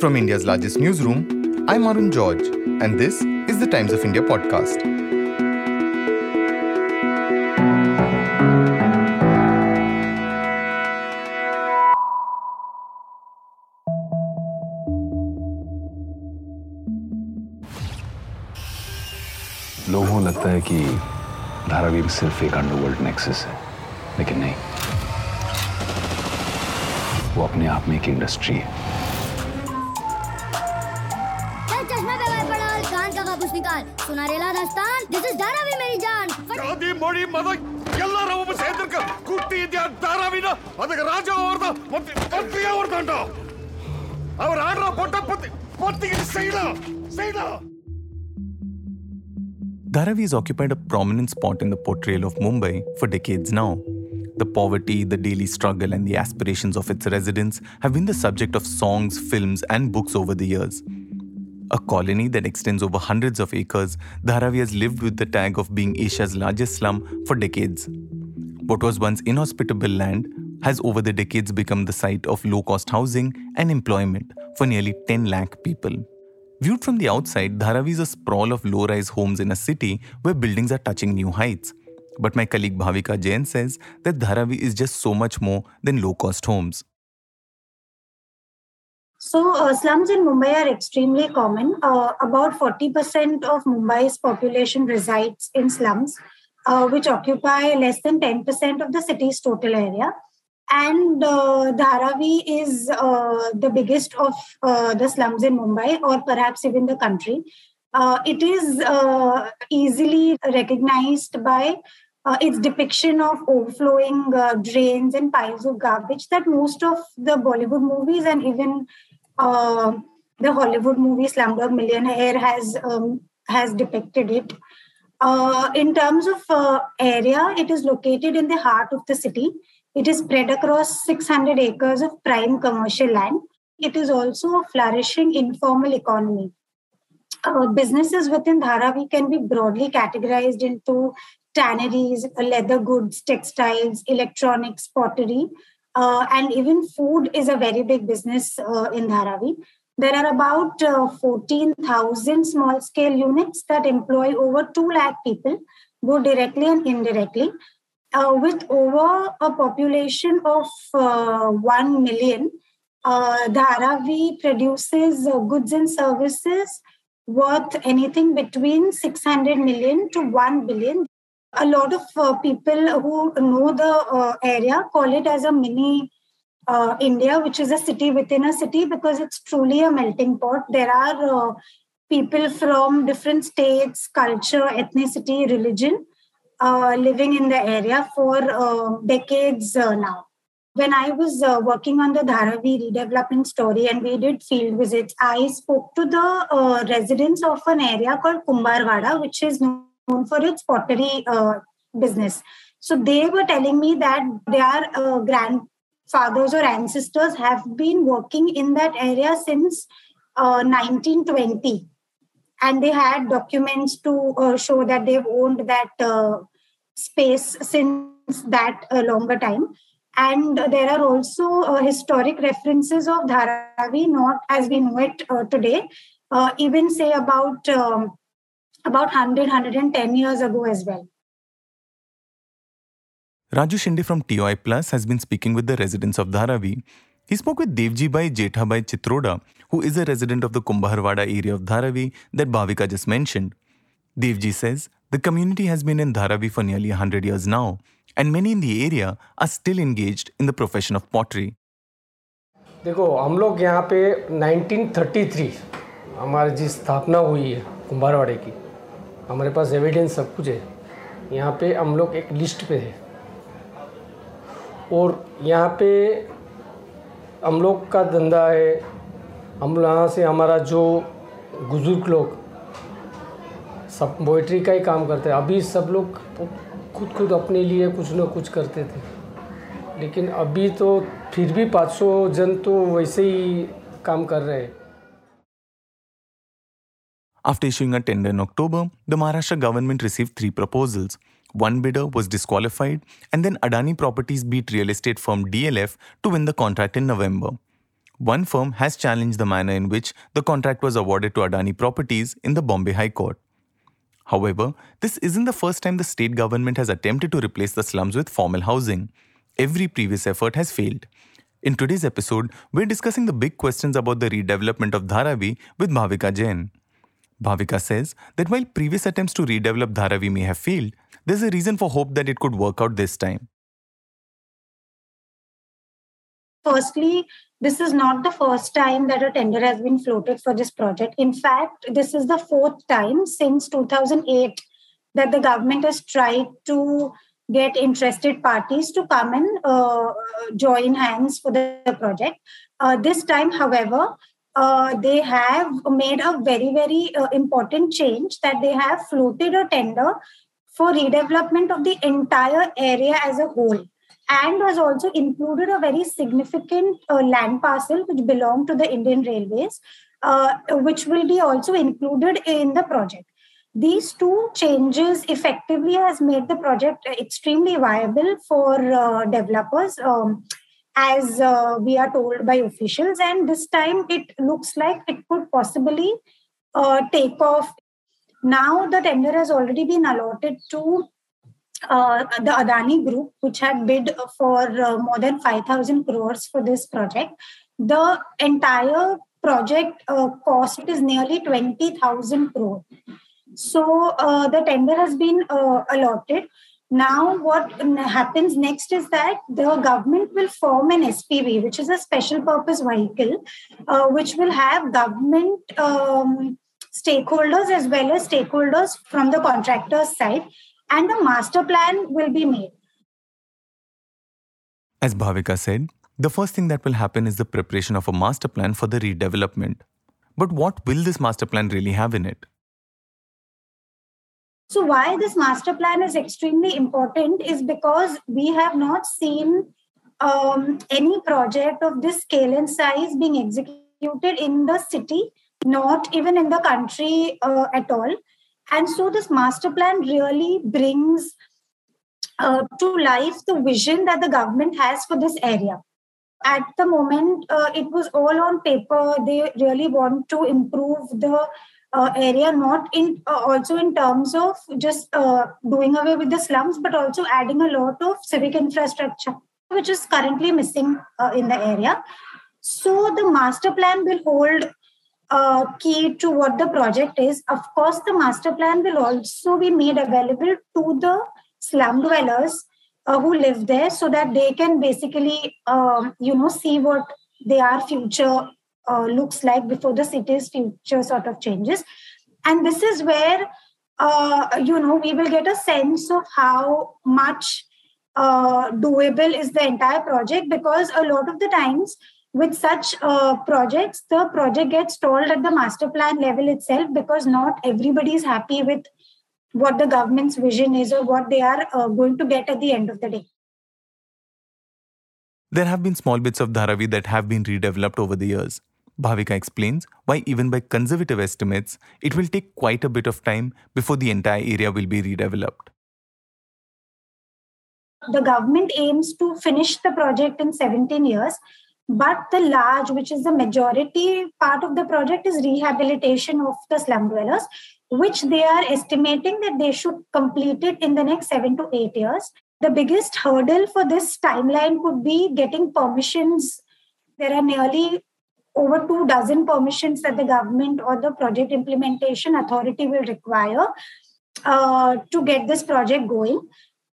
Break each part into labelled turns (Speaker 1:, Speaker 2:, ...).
Speaker 1: From India's largest newsroom, I'm Arun George, and this is the Times of India podcast.
Speaker 2: लोगों लगता है कि धारावी सिर्फ़ एक अंडरवर्ल्ड नेक्सस है लेकिन नहीं वो अपने आप में एक इंडस्ट्री है
Speaker 3: ಗಾಂಧಿ ಮೋಡಿ ಮದ ಎಲ್ಲರ ಒಬ್ಬ ಸೇಂದ್ರಕ ಕುಟ್ಟಿ ಇದ್ಯಾ ಧಾರಾವಿನ ಅದಕ್ಕೆ ರಾಜ ಅವ್ರದ ಮಂತ್ರಿ ಮಂತ್ರಿ ಅವ್ರದಂಡ ಅವ್ರ ಆಡ್ರ ಪೊಟ್ಟ ಪತ್ತಿ ಪತ್ತಿಗೆ ಸೈಡ ಸೈಡ
Speaker 1: Dharavi has occupied a prominent spot in the portrayal of Mumbai for decades now. The poverty, the daily struggle, and the aspirations of its residents have been the subject of songs, films, and books over the years. A colony that extends over hundreds of acres, Dharavi has lived with the tag of being Asia's largest slum for decades. What was once inhospitable land has over the decades become the site of low cost housing and employment for nearly 10 lakh people. Viewed from the outside, Dharavi is a sprawl of low rise homes in a city where buildings are touching new heights. But my colleague Bhavika Jain says that Dharavi is just so much more than low cost homes.
Speaker 4: So, uh, slums in Mumbai are extremely common. Uh, about 40% of Mumbai's population resides in slums, uh, which occupy less than 10% of the city's total area. And uh, Dharavi is uh, the biggest of uh, the slums in Mumbai, or perhaps even the country. It is easily recognized by uh, its depiction of overflowing uh, drains and piles of garbage that most of the Bollywood movies and even uh, the Hollywood movie Slumdog Millionaire has um, has depicted it. Uh, in terms of uh, area, it is located in the heart of the city. It is spread across 600 acres of prime commercial land. It is also a flourishing informal economy. Uh, businesses within Dharavi can be broadly categorized into tanneries, leather goods, textiles, electronics, pottery, uh, and even food is a very big business uh, in Dharavi. There are about uh, 14,000 small scale units that employ over 2 lakh people, both directly and indirectly. Uh, with over a population of uh, 1 million, uh, Dharavi produces goods and services worth anything between 600 million to 1 billion. A lot of uh, people who know the uh, area call it as a mini uh, India, which is a city within a city because it's truly a melting pot. There are uh, people from different states, culture, ethnicity, religion uh, living in the area for uh, decades now. When I was working on the Dharavi redevelopment story and we did field visits, I spoke to the residents of an area called Kumbharwada, which is known for its pottery uh, business. So they were telling me that their uh, grandfathers or ancestors have been working in that area since uh, 1920 and they had documents to uh, show that they've owned that uh, space since that uh, longer time. And there are also uh, historic references of dharavi not as we know it today. Even say about um, about 100 110 years ago as well
Speaker 1: Raju Shinde from TOI Plus has been speaking with the residents of Dharavi. He spoke with Devji Bai Jethabai Chitroda, who is a resident of the Kumbharwada area of Dharavi that Bhavika just mentioned. Devji says the community has been in Dharavi for nearly 100 years now, and many in the area are still engaged in the profession of pottery.
Speaker 5: देखो हम लोग यहाँ पे 1933 हमारी जी स्थापना हुई है कुंभारवाड़े की हमारे पास एविडेंस सब कुछ है। यहाँ पे हम लोग एक लिस्ट पे है। और यहाँ पे हम लोग का धंधा है। हम यहाँ से हमारा जो बुज़ुर्ग लोग सब पोइट्री का ही काम करते हैं। अभी सब लोग खुद खुद अपने लिए कुछ ना कुछ करते थे। लेकिन अभी तो फिर भी 500 जन तो वैसे ही काम कर रहे हैं।
Speaker 1: After issuing a tender in October, the Maharashtra government received three proposals. One bidder was disqualified, and then Adani Properties beat real estate firm DLF to win the contract in November. one firm has challenged the manner in which the contract was awarded to Adani Properties in the Bombay High Court. However, this isn't the first time the state government has attempted to replace the slums with formal housing. Every previous effort has failed. In today's episode, we're discussing the big questions about the redevelopment of Dharavi with Bhavika Jain. Bhavika says that while previous attempts to redevelop Dharavi may have failed, there's a reason for hope that it could work out this time.
Speaker 4: Firstly, this is not the first time that a tender has been floated for this project. In fact, this is the fourth time since 2008 that the government has tried to get interested parties to come and uh, join hands for the, project. Uh, this time, however, uh, they have made a very, very uh, important change that they have floated a tender for redevelopment of the entire area as a whole and has also included a very significant uh, land parcel which belonged to the Indian Railways, uh, which will be also included in the project. These two changes effectively has made the project extremely viable for uh, developers, um, as uh, we are told by officials. And this time it looks like it could possibly uh, take off. Now the tender has already been allotted to uh, the Adani Group, which had bid for uh, more than 5,000 crores for this project. The entire project uh, cost is nearly 20,000 crore. So uh, the tender has been allotted. Now, what happens next is that the government will form an SPV, which is a special purpose vehicle, uh, which will have government um, stakeholders as well as stakeholders from the contractor's side and a master plan will be made.
Speaker 1: As Bhavika said, the first thing that will happen is the preparation of a master plan for the redevelopment. But what will this master plan really have in it?
Speaker 4: So, why this master plan is extremely important is because we have not seen um, any project of this scale and size being executed in the city, not even in the country uh, at all. And so this master plan really brings uh, to life the vision that the government has for this area. At the moment, uh, it was all on paper. They really want to improve the uh, area, not in uh, also in terms of just uh, doing away with the slums, but also adding a lot of civic infrastructure, which is currently missing uh, in the area. So the master plan will hold uh, key to what the project is. Of course, the master plan will also be made available to the slum dwellers uh, who live there so that they can basically, um, you know, see what their future uh, looks like before the city's future sort of changes. And this is where, uh, you know, we will get a sense of how much uh, doable is the entire project because a lot of the times with such uh, projects, the project gets stalled at the master plan level itself because not everybody is happy with what the government's vision is or what they are uh, going to get at the end of the day.
Speaker 1: There have been small bits of Dharavi that have been redeveloped over the years. Bhavika explains why, even by conservative estimates, it will take quite a bit of time before the entire area will be redeveloped.
Speaker 4: The government aims to finish the project in 17 years, but the large, which is the majority part of the project, is rehabilitation of the slum dwellers, which they are estimating that they should complete it in the next seven to eight years. The biggest hurdle for this timeline could be getting permissions. There are nearly over two dozen permissions that the government or the project implementation authority will require uh, to get this project going.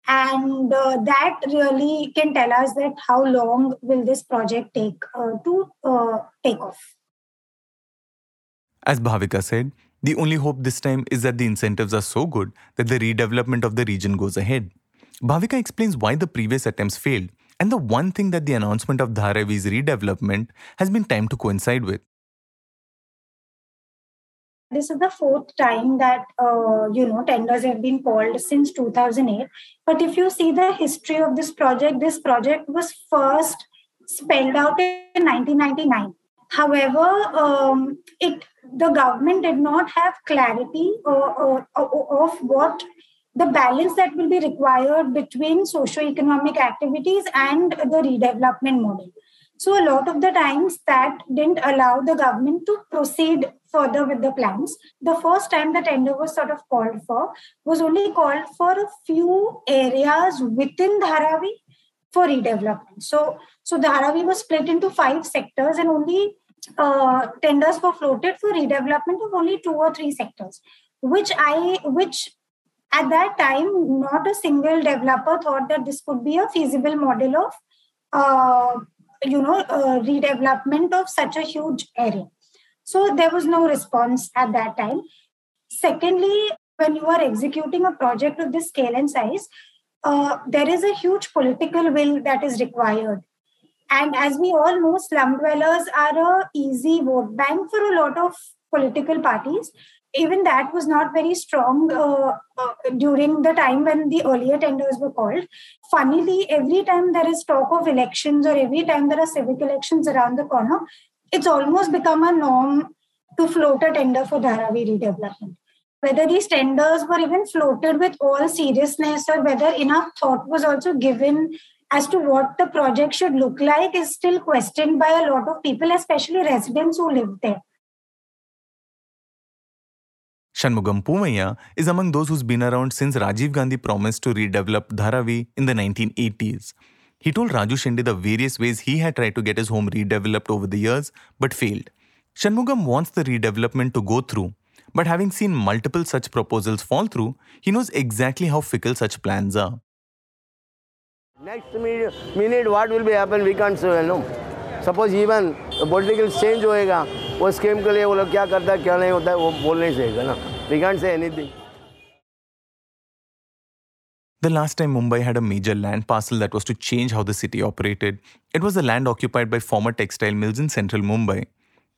Speaker 4: And uh, that really can tell us that how long will this project take uh, to uh, take off.
Speaker 1: As bhavika said the only hope this time is that the incentives are so good that the redevelopment of the region goes ahead. Bhavika explains why the previous attempts failed and the one thing that the announcement of dharavi's redevelopment has been timed to coincide with.
Speaker 4: This is the fourth time that uh, you know tenders have been called since 2008 but if you see the history of this project this project was first spelled out in 1999 however um, it the government did not have clarity uh, uh, of what the balance that will be required between socio-economic activities and the redevelopment model So a lot of the times that didn't allow the government to proceed further with the plans. The first time the tender was sort of called for was only called for a few areas within Dharavi for redevelopment. So, so Dharavi was split into five sectors and only uh, tenders were floated for redevelopment of only two or three sectors, which I, which at that time, not a single developer thought that this could be a feasible model of, uh, you know, uh, redevelopment of such a huge area. So there was no response at that time. Secondly, when you are executing a project of this scale and size, uh, there is a huge political will that is required. And as we all know, slum dwellers are a easy vote bank for a lot of political parties. Even that was not very strong uh, uh, during the time when the earlier tenders were called. Funnily, every time there is talk of elections or every time there are civic elections around the corner, it's almost become a norm to float a tender for Dharavi redevelopment. Whether these tenders were even floated with all seriousness or whether enough thought was also given as to what the project should look like is still questioned by a lot of people, especially residents who live there.
Speaker 1: Shanmugam Poomaia is among those who's been around since Rajiv Gandhi promised to redevelop Dharavi in the 1980s. He told Raju Shinde the various ways he had tried to get his home redeveloped over the years but failed. Shanmugam wants the redevelopment to go through, but having seen multiple such proposals fall through, he knows exactly how fickle such plans are.
Speaker 6: Next minute, what will be happen? We can't say, no. Suppose even political change होएगा वो scheme के लिए वो लोग क्या करता है क्या नहीं होता है वो बोल नहीं सकेगा ना We can't say anything.
Speaker 1: The last time Mumbai had a major land parcel that was to change how the city operated, it was the land occupied by former textile mills in central Mumbai.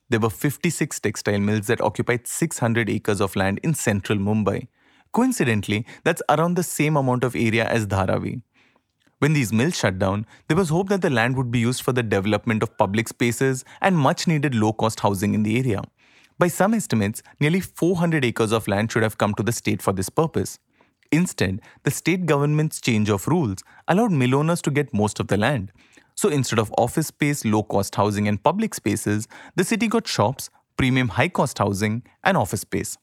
Speaker 1: There were 56 textile mills that occupied 600 acres of land in central Mumbai. Coincidentally, that's around the same amount of area as Dharavi. When these mills shut down, there was hope that the land would be used for the development of public spaces and much needed low cost housing in the area. By some estimates, nearly 400 acres of land should have come to the state for this purpose. Instead, the state government's change of rules allowed mill owners to get most of the land. So instead of office space, low cost housing, and public spaces, the city got shops, premium high cost housing, and office space.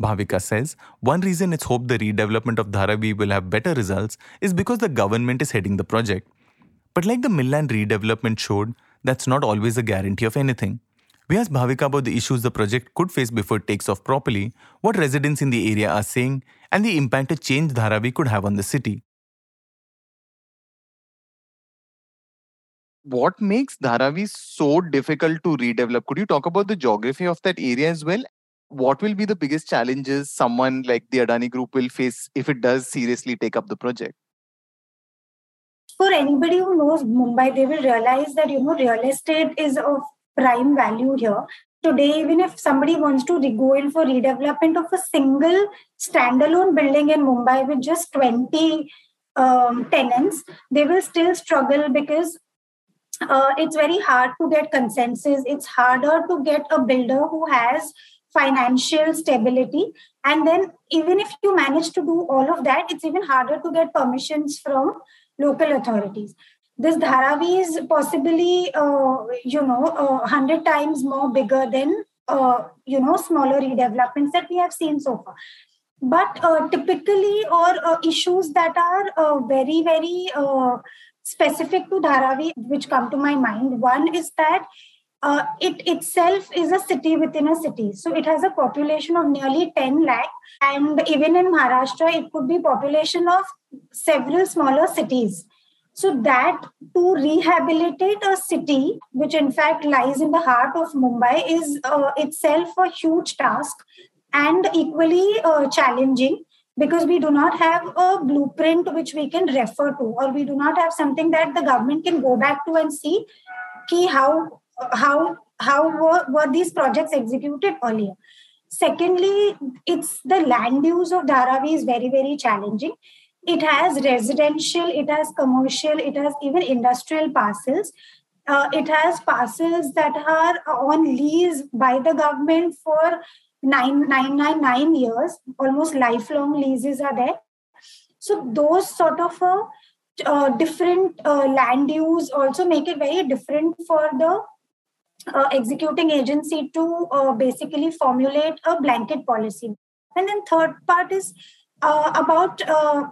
Speaker 1: Bhavika says one reason it's hoped the redevelopment of Dharavi will have better results is because the government is heading the project. But like the mill land redevelopment showed, that's not always a guarantee of anything. We asked Bhavika about the issues the project could face before it takes off properly, what residents in the area are saying, and the impact a change Dharavi could have on the city.
Speaker 7: What makes Dharavi so difficult to redevelop? Could you talk about the geography of that area as well? What will be the biggest challenges someone like the Adani Group will face if it does seriously take up the project?
Speaker 4: For anybody who knows Mumbai, they will realize that you know real estate is of prime value here. Today, even if somebody wants to go in for redevelopment of a single standalone building in Mumbai with just 20 um, tenants, they will still struggle because uh, it's very hard to get consensus. It's harder to get a builder who has financial stability. And then, even if you manage to do all of that, it's even harder to get permissions from local authorities this Dharavi is possibly, uh, you know, a hundred times more bigger than, uh, you know, smaller redevelopments that we have seen so far. But uh, typically, or uh, issues that are uh, very, very uh, specific to Dharavi, which come to my mind. One is that uh, it itself is a city within a city. So it has a population of nearly 10 lakh. And even in Maharashtra, it could be population of several smaller cities. So that to rehabilitate a city, which in fact lies in the heart of Mumbai, is uh, itself a huge task and equally uh, challenging because we do not have a blueprint which we can refer to, or we do not have something that the government can go back to and see key how how how were, were these projects executed earlier. Secondly, it's the land use of Dharavi is very very challenging it has residential, it has commercial, it has even industrial parcels. Uh, it has parcels that are on lease by the government for nine, nine, nine, nine years. Almost lifelong leases are there. So those sort of uh, different uh, land use also make it very different for the uh, executing agency to uh, basically formulate a blanket policy. And then third part is uh, about uh,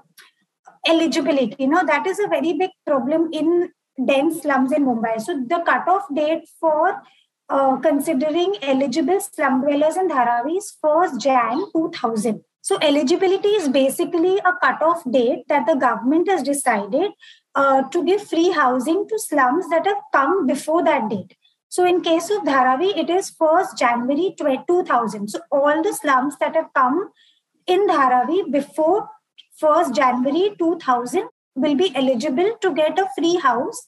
Speaker 4: eligibility. You know that is a very big problem in dense slums in Mumbai. So the cutoff date for uh, considering eligible slum dwellers in Dharavi is 1st Jan 2000. So eligibility is basically a cutoff date that the government has decided uh, to give free housing to slums that have come before that date. So in case of Dharavi, it is 1st January 2000. So all the slums that have come in Dharavi before 1st January 2000 will be eligible to get a free house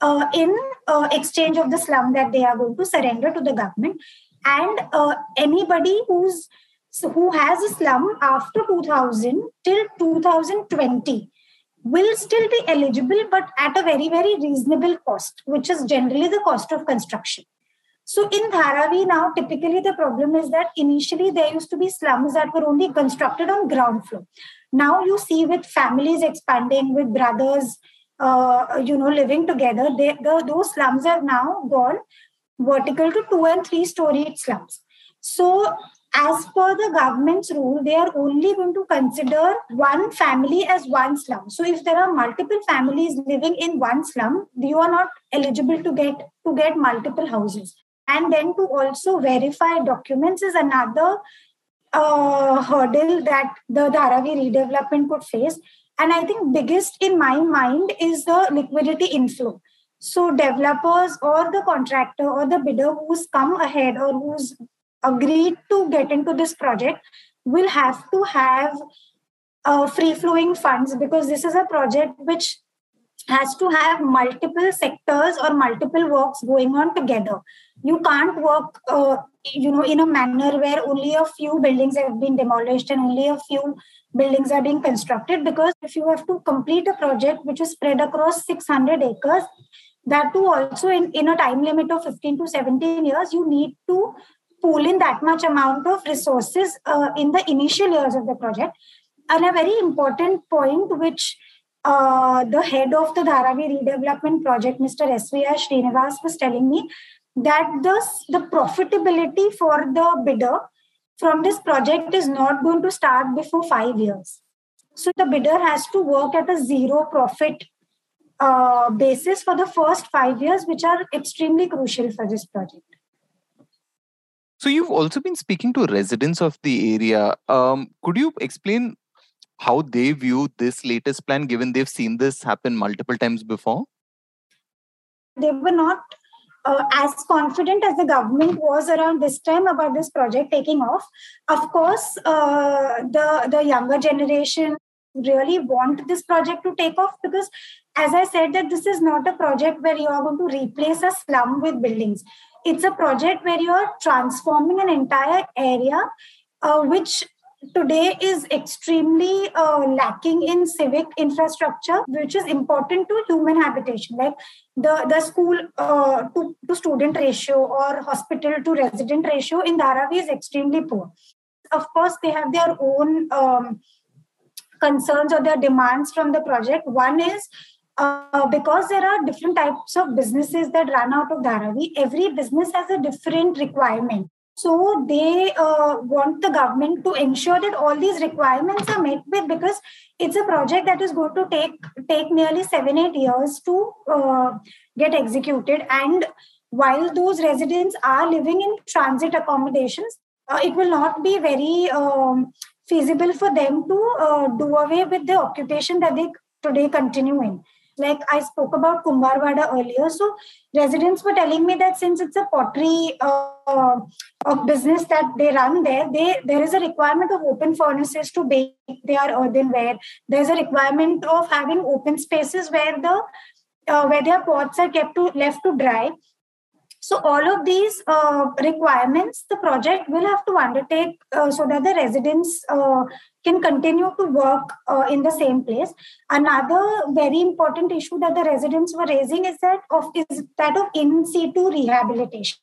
Speaker 4: uh, in uh, exchange of the slum that they are going to surrender to the government. And uh, anybody who's who has a slum after 2000 till 2020 will still be eligible, but at a very, very reasonable cost, which is generally the cost of construction. So in Dharavi now, typically the problem is that initially there used to be slums that were only constructed on ground floor. Now you see with families expanding, with brothers, uh, you know, living together, they, the, those slums have now gone vertical to two and three storied slums. So as per the government's rule, they are only going to consider one family as one slum. So if there are multiple families living in one slum, you are not eligible to get to get multiple houses. And then to also verify documents is another uh, hurdle that the Dharavi redevelopment could face. And I think biggest in my mind is the liquidity inflow. So developers or the contractor or the bidder who's come ahead or who's agreed to get into this project will have to have uh, free flowing funds because this is a project which has to have multiple sectors or multiple works going on together. You can't work uh, you know in a manner where only a few buildings have been demolished and only a few buildings are being constructed because if you have to complete a project which is spread across 600 acres that too also in, in a time limit of 15 to 17 years you need to pool in that much amount of resources uh, in the initial years of the project. And a very important point, which uh, the head of the Dharavi redevelopment project, Mr. S.V.R. Srinivas, was telling me that the, the profitability for the bidder from this project is not going to start before five years. So the bidder has to work at a zero profit uh, basis for the first five years, which are extremely crucial for this project.
Speaker 7: So you've also been speaking to residents of the area. Um, could you explain how they view this latest plan, given they've seen this happen multiple times before?
Speaker 4: They were not uh, as confident as the government was around this time about this project taking off. Of course, uh, the the younger generation really want this project to take off because, as I said, that this is not a project where you are going to replace a slum with buildings it's a project where you're transforming an entire area uh, which today is extremely uh, lacking in civic infrastructure which is important to human habitation. Like the the school uh, to, to student ratio or hospital to resident ratio in dharavi is extremely poor. Of course they have their own um, concerns or their demands from the project. One is uh, because there are different types of businesses that run out of Dharavi, every business has a different requirement. So they uh, want the government to ensure that all these requirements are met with because it's a project that is going to take take nearly seven eight years to uh, get executed. And while those residents are living in transit accommodations, uh, it will not be very um, feasible for them to uh, do away with the occupation that they today continue in like I spoke about Kumbharwada earlier. So residents were telling me that since it's a pottery uh, business that they run there, they there is a requirement of open furnaces to bake their earthenware. There's a requirement of having open spaces where the uh, where their pots are kept to left to dry. So all of these uh, requirements, the project will have to undertake uh, so that the residents uh, can continue to work uh, in the same place. Another very important issue that the residents were raising is that of is that of in situ rehabilitation.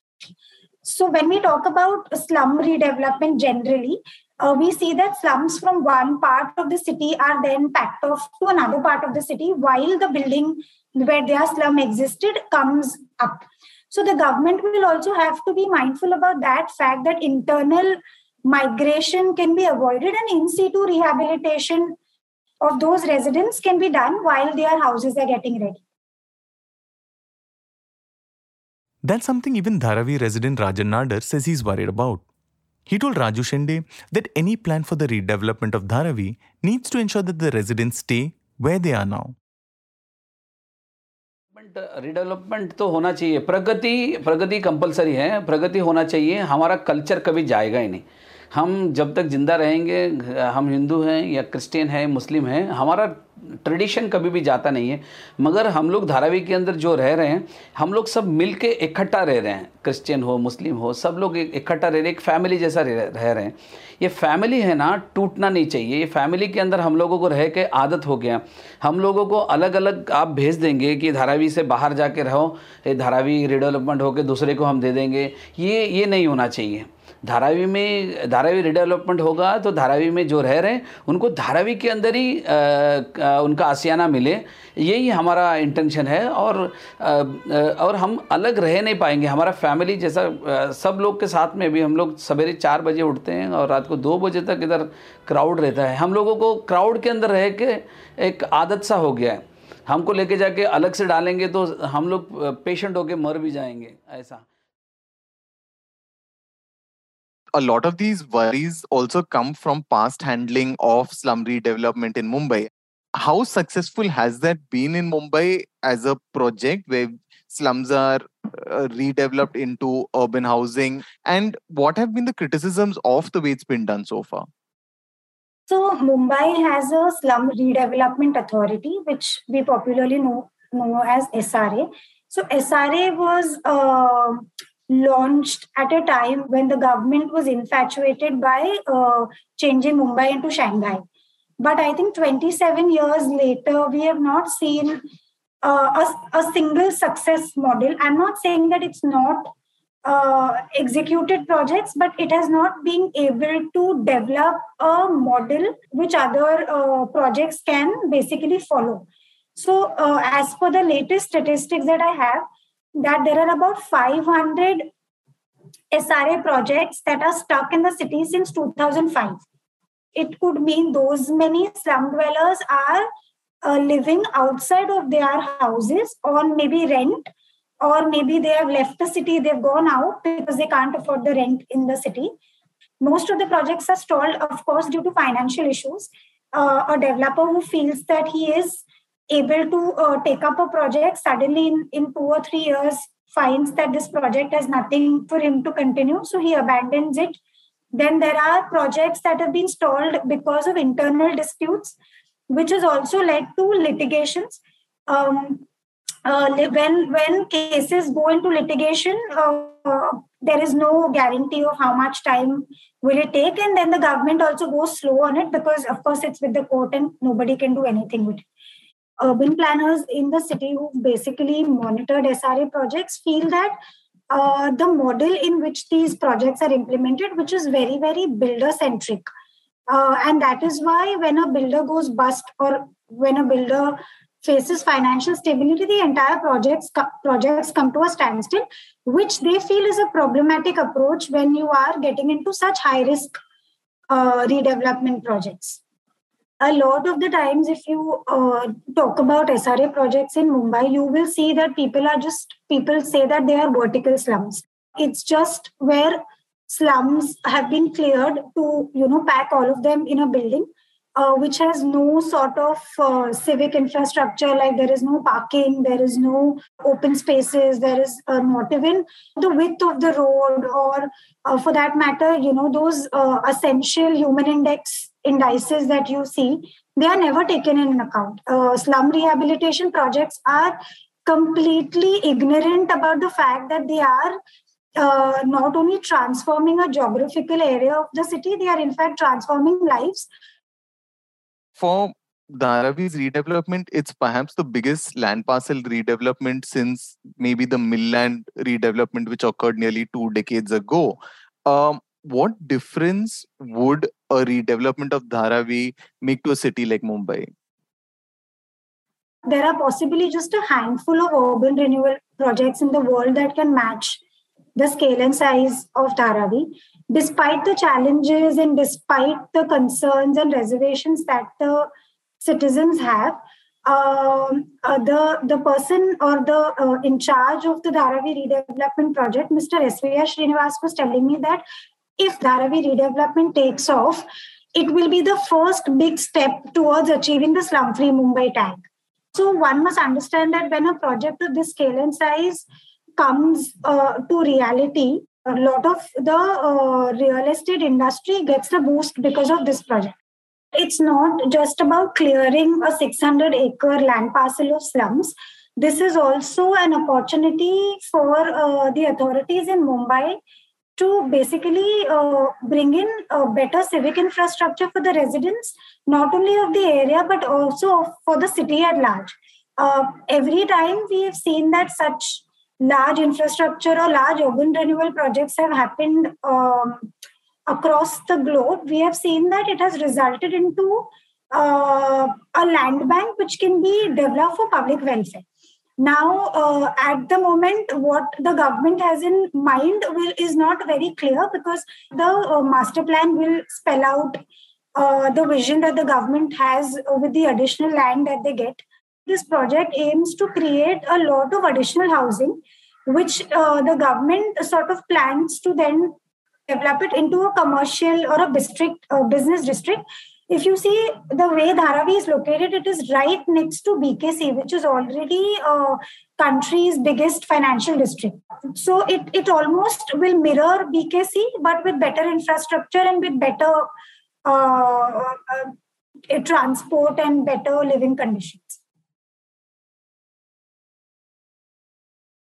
Speaker 4: So when we talk about slum redevelopment generally, uh, we see that slums from one part of the city are then packed off to another part of the city while the building where their slum existed comes up. So the government will also have to be mindful about that fact that internal migration can be avoided and in situ rehabilitation of those residents can be done while their houses are getting ready.
Speaker 1: That's something even Dharavi resident Rajan Nadar says he's worried about. He told Raju Shinde that any plan for the redevelopment of Dharavi needs to ensure that the residents stay where they are now.
Speaker 8: Redevelopment तो होना चाहिए। प्रगति प्रगति compulsory है, प्रगति होना चाहिए, हमारा culture कभी जाएगा ही नहीं। हम जब तक ज़िंदा रहेंगे, हम हिंदू हैं या क्रिश्चियन हैं मुस्लिम हैं, हमारा ट्रेडिशन कभी भी जाता नहीं है, मगर हम लोग धारावी के अंदर जो रह रहे हैं, हम लोग सब मिल के इकट्ठा रह रहे हैं। क्रिश्चियन हो, मुस्लिम हो, सब लोग इकट्ठा रह रहे एक फैमिली जैसा रह, रहे हैं। ये फैमिली है ना, टूटना नहीं चाहिए। ये फैमिली के अंदर हम लोगों को रह के आदत हो गया। हम लोगों को अलग अलग आप भेज देंगे कि धारावी से बाहर जाके रहो, ये धारावी रिडेवलपमेंट होकर दूसरे को हम दे देंगे। ये ये नहीं होना चाहिए। धारावी में धारावी रिडेवलपमेंट होगा तो धारावी में जो रह रहे हैं उनको धारावी के अंदर ही आ, आ, उनका आसियाना मिले। यही हमारा इंटेंशन है और आ, और हम अलग रह नहीं पाएँगे। हमारा फैमिली जैसा सब लोग के साथ में भी हम लोग सवेरे चार बजे उठते हैं और रात को दो बजे तक इधर क्राउड रहता है। हम लोगों को क्राउड के अंदर रह के एक आदत सा हो गया है। हमको लेके जाके अलग से डालेंगे तो हम लोग पेशेंट होके मर भी जाएँगे ऐसा।
Speaker 7: A lot of these worries also come from past handling of slum redevelopment in Mumbai. How successful has that been in Mumbai as a project where slums are uh, redeveloped into urban housing? And what have been the criticisms of the way it's been done so far?
Speaker 4: So, Mumbai has a slum redevelopment authority, which we popularly know, know as SRA. So, SRA was uh, launched at a time when the government was infatuated by uh, changing Mumbai into Shanghai. But I think 27 years later, we have not seen uh, a, a, single success model. I'm not saying that it's not uh, executed projects, but it has not been able to develop a model which other uh, projects can basically follow. So, uh, as per the latest statistics that I have, that there are about 500 SRA projects that are stuck in the city since 2005. It could mean those many slum dwellers are uh, living outside of their houses on maybe rent, or maybe they have left the city, they've gone out because they can't afford the rent in the city. Most of the projects are stalled, of course, due to financial issues. Uh, a developer who feels that he is able to uh, take up a project. Suddenly in, in two or three years finds that this project has nothing for him to continue so he abandons it. Then there are projects that have been stalled because of internal disputes which has also led to litigations. Um, uh, when when cases go into litigation uh, there is no guarantee of how much time will it take and then the government also goes slow on it because of course it's with the court and nobody can do anything with it urban planners in the city who basically monitored SRA projects feel that uh, the model in which these projects are implemented, which is very, very builder centric. Uh, and that is why when a builder goes bust or when a builder faces financial stability, the entire projects, projects come to a standstill, which they feel is a problematic approach when you are getting into such high risk uh, redevelopment projects a lot of the times if you uh, talk about sra projects in mumbai you will see that people are just people say that they are vertical slums. It's just where slums have been cleared to you know pack all of them in a building uh, which has no sort of uh, civic infrastructure like there is no parking there is no open spaces there is uh, not even the width of the road or uh, for that matter you know those uh, essential human index indices that you see they are never taken in account uh, slum rehabilitation projects are completely ignorant about the fact that they are uh, not only transforming a geographical area of the city, they are in fact transforming lives
Speaker 7: for Dharavi's redevelopment, it's perhaps the biggest land parcel redevelopment since maybe the mill land redevelopment, which occurred nearly two decades ago. Um, what difference would a redevelopment of Dharavi make to a city like Mumbai?
Speaker 4: There are possibly just a handful of urban renewal projects in the world that can match the scale and size of Dharavi. Despite the challenges and despite the concerns and reservations that the citizens have, um, uh, the the person or the uh, in charge of the Dharavi redevelopment project, Mr. S.V.R. Srinivas, was telling me that if Dharavi redevelopment takes off, it will be the first big step towards achieving the slum-free Mumbai tag. So one must understand that when a project of this scale and size comes uh, to reality, a lot of the uh, real estate industry gets the boost because of this project. It's not just about clearing a 600 acre land parcel of slums. This is also an opportunity for uh, the authorities in Mumbai to basically uh, bring in a better civic infrastructure for the residents, not only of the area, but also for the city at large. Uh, every time we have seen that such large infrastructure or large urban renewal projects have happened um, across the globe, we have seen that it has resulted into uh, a land bank which can be developed for public welfare. Now, uh, at the moment, what the government has in mind will, is not very clear because the uh, master plan will spell out uh, the vision that the government has with the additional land that they get. This project aims to create a lot of additional housing, which uh, the government sort of plans to then develop it into a commercial or a district, uh, business district if you see the way Dharavi is located, it is right next to BKC, which is already uh, country's biggest financial district. So it, it almost will mirror BKC, but with better infrastructure and with better uh, uh, transport and better living conditions.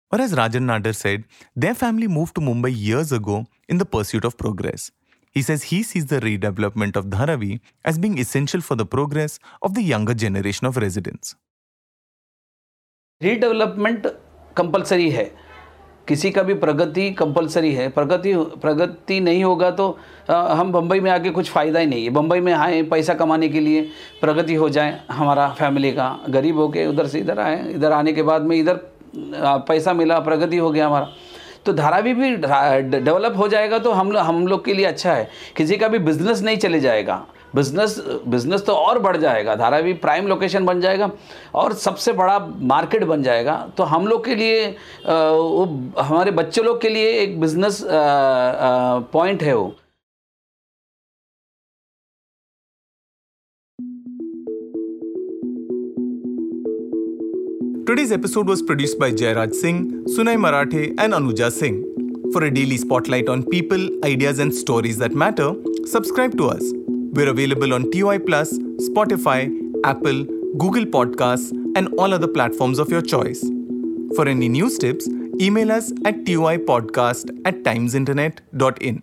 Speaker 1: Or as Rajan Nadar said, their family moved to Mumbai years ago in the pursuit of progress. He says he sees the redevelopment of Dharavi as being essential for the progress of the younger generation of residents.
Speaker 8: Redevelopment compulsory है। किसी का भी प्रगति compulsory है। प्रगति प्रगति नहीं होगा तो आ, हम बम्बई में आके कुछ फ़ायदा ही नहीं है। बम्बई में आए पैसा कमाने के लिए प्रगति हो जाए हमारा फैमिली का। गरीब हो के उधर से इधर आए इधर आने के बाद में इधर पैसा मिला प्रगति हो गया हमारा। तो धारावी भी डेवलप हो जाएगा तो हम लोग हम लोग के लिए अच्छा है। किसी का भी बिज़नेस नहीं चले जाएगा। बिज़नेस बिज़नेस तो और बढ़ जाएगा। धारावी प्राइम लोकेशन बन जाएगा और सबसे बड़ा मार्केट बन जाएगा। तो हम लोग के लिए वो हमारे बच्चे लोग के लिए एक बिज़नेस पॉइंट है वो।
Speaker 1: Today's episode was produced by Jairaj Singh, Sunay Marathe, and Anuja Singh. For a daily spotlight on people, ideas, and stories that matter, subscribe to us. We're available on TOI Plus, Spotify, Apple, Google Podcasts, and all other platforms of your choice. For any news tips, email us at toipodcast at timesinternet.in.